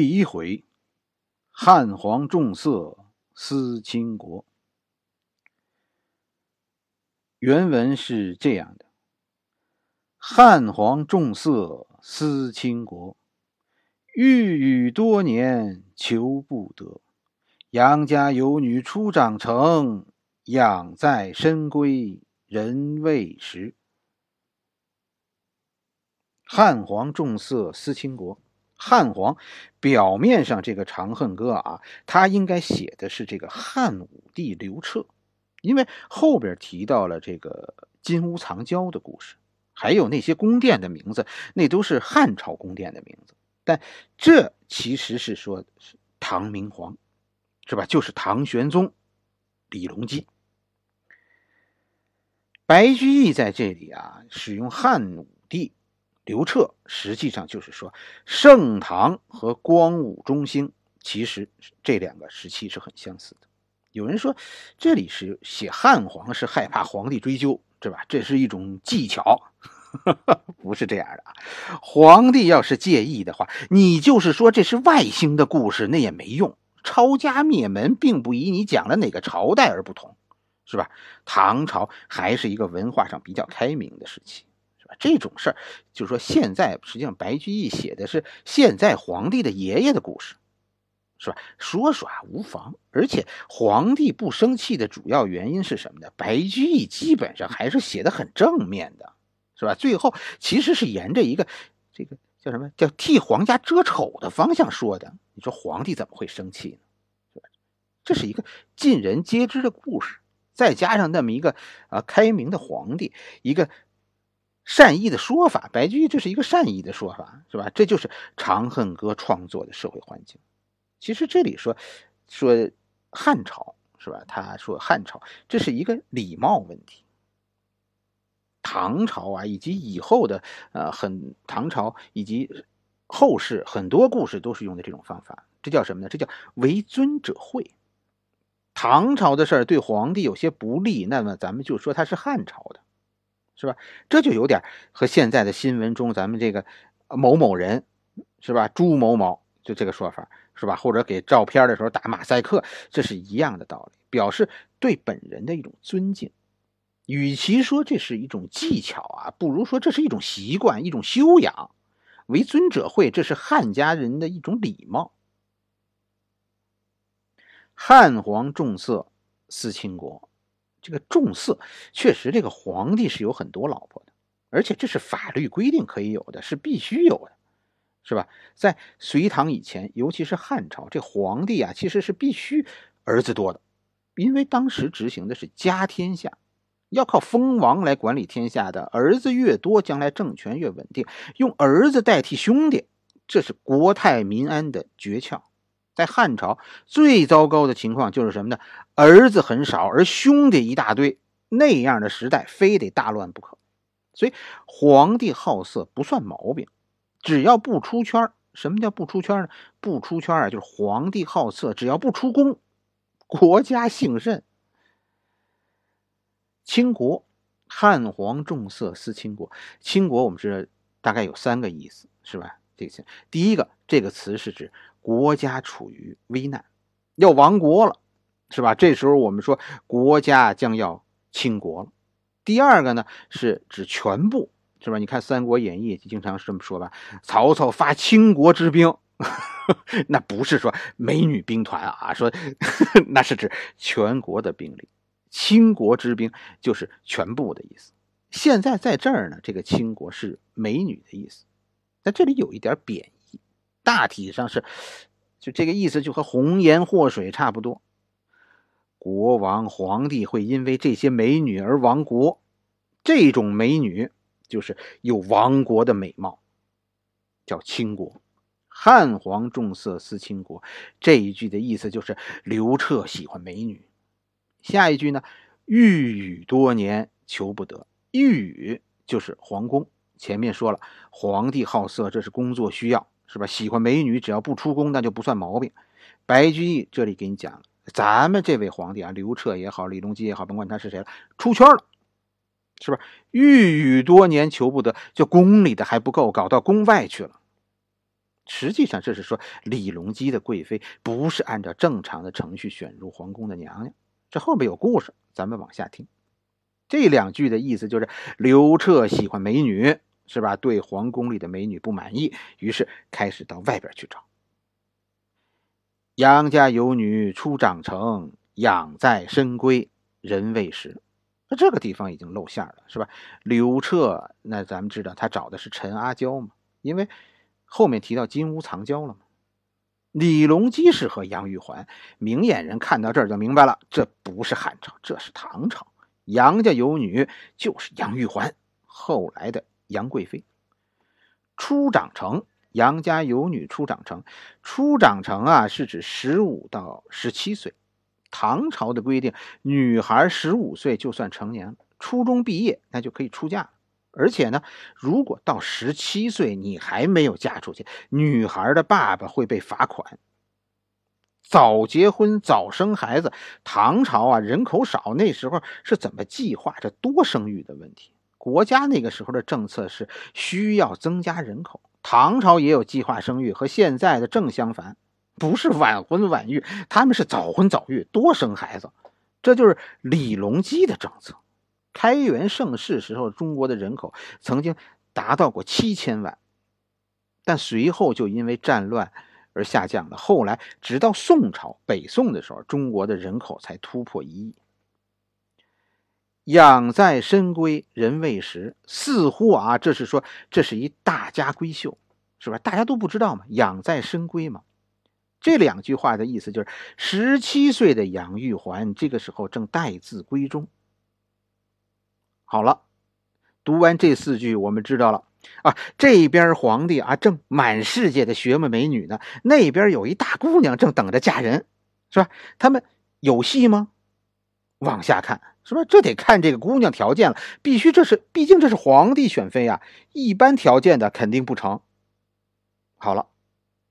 第一回，汉皇重色思倾国。原文是这样的：汉皇重色思倾国，欲语多年求不得。杨家有女初长成，养在深闺人未识。汉皇重色思倾国。汉皇表面上这个《长恨歌》啊，他应该写的是这个汉武帝刘彻，因为后边提到了这个金屋藏娇的故事，还有那些宫殿的名字，那都是汉朝宫殿的名字。但这其实是说是唐明皇，是吧？就是唐玄宗李隆基。白居易在这里啊，使用汉武帝。刘彻实际上就是说，盛唐和光武中兴，其实这两个时期是很相似的。有人说，这里是写汉皇是害怕皇帝追究，是吧？这是一种技巧，不是这样的啊。皇帝要是介意的话，你就是说这是外星的故事，那也没用。抄家灭门，并不以你讲了哪个朝代而不同，是吧？唐朝还是一个文化上比较开明的时期。这种事儿，就是说，现在实际上白居易写的是现在皇帝的爷爷的故事，是吧？说耍无妨。而且皇帝不生气的主要原因是什么呢？白居易基本上还是写的很正面的，是吧？最后其实是沿着一个这个叫什么叫替皇家遮丑的方向说的。你说皇帝怎么会生气呢？是吧？这是一个尽人皆知的故事，再加上那么一个啊开明的皇帝，一个。善意的说法，白居易这是一个善意的说法，是吧？这就是《长恨歌》创作的社会环境。其实这里说说汉朝，是吧？他说汉朝这是一个礼貌问题。唐朝啊，以及以后的呃，很唐朝以及后世很多故事都是用的这种方法。这叫什么呢？这叫为尊者讳。唐朝的事儿对皇帝有些不利，那么咱们就说他是汉朝的。是吧？这就有点和现在的新闻中咱们这个某某人，是吧？朱某某就这个说法，是吧？或者给照片的时候打马赛克，这是一样的道理，表示对本人的一种尊敬。与其说这是一种技巧啊，不如说这是一种习惯，一种修养。为尊者讳，这是汉家人的一种礼貌。汉皇重色思倾国。这个重色确实，这个皇帝是有很多老婆的，而且这是法律规定可以有的，是必须有的，是吧？在隋唐以前，尤其是汉朝，这皇帝啊其实是必须儿子多的，因为当时执行的是家天下，要靠封王来管理天下的，儿子越多，将来政权越稳定。用儿子代替兄弟，这是国泰民安的诀窍。在汉朝最糟糕的情况就是什么呢？儿子很少，而兄弟一大堆，那样的时代非得大乱不可。所以皇帝好色不算毛病，只要不出圈什么叫不出圈呢？不出圈啊，就是皇帝好色，只要不出宫，国家兴盛。倾国，汉皇重色思倾国。倾国我们知道大概有三个意思，是吧？这个第一个这个词是指。国家处于危难，要亡国了，是吧？这时候我们说国家将要倾国了。第二个呢，是指全部，是吧？你看《三国演义》经常是这么说吧：曹操发倾国之兵，那不是说美女兵团啊，说 那是指全国的兵力。倾国之兵就是全部的意思。现在在这儿呢，这个倾国是美女的意思，在这里有一点贬。大体上是，就这个意思，就和红颜祸水差不多。国王、皇帝会因为这些美女而亡国，这种美女就是有亡国的美貌，叫倾国。汉皇重色思倾国，这一句的意思就是刘彻喜欢美女。下一句呢，欲语多年求不得，欲语就是皇宫。前面说了，皇帝好色，这是工作需要。是吧？喜欢美女，只要不出宫，那就不算毛病。白居易这里给你讲，咱们这位皇帝啊，刘彻也好，李隆基也好，甭管他是谁了，出圈了，是吧？欲语多年求不得，就宫里的还不够，搞到宫外去了。实际上这是说李隆基的贵妃不是按照正常的程序选入皇宫的娘娘。这后面有故事，咱们往下听。这两句的意思就是刘彻喜欢美女，是吧？对皇宫里的美女不满意，于是开始到外边去找。杨家有女初长成，养在深闺，人未识。那这个地方已经露馅了，是吧？刘彻，那咱们知道他找的是陈阿娇嘛？因为后面提到金屋藏娇了嘛。李隆基是和杨玉环，明眼人看到这儿就明白了，这不是汉朝，这是唐朝。杨家有女，就是杨玉环，后来的杨贵妃。初长成，杨家有女初长成。初长成啊，是指十五到十七岁。唐朝的规定，女孩十五岁就算成年了，初中毕业那就可以出嫁。而且呢，如果到十七岁你还没有嫁出去，女孩的爸爸会被罚款。早结婚早生孩子，唐朝啊人口少，那时候是怎么计划这多生育的问题？国家那个时候的政策是需要增加人口，唐朝也有计划生育，和现在的正相反，不是晚婚晚育，他们是早婚早育，多生孩子，这就是李隆基的政策。开元盛世时候，中国的人口曾经达到过七千万，但随后就因为战乱。而下降了。后来，直到宋朝北宋的时候，中国的人口才突破一亿。养在深闺人未识，似乎啊，这是说这是一大家闺秀，是吧？大家都不知道嘛。养在深闺嘛，这两句话的意思就是，十七岁的杨玉环这个时候正待字闺中。好了，读完这四句，我们知道了。啊，这边皇帝啊，正满世界的学妹美女呢，那边有一大姑娘正等着嫁人，是吧？他们有戏吗？往下看，是吧？这得看这个姑娘条件了，必须这是，毕竟这是皇帝选妃啊，一般条件的肯定不成。好了，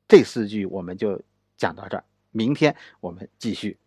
这四句我们就讲到这儿，明天我们继续。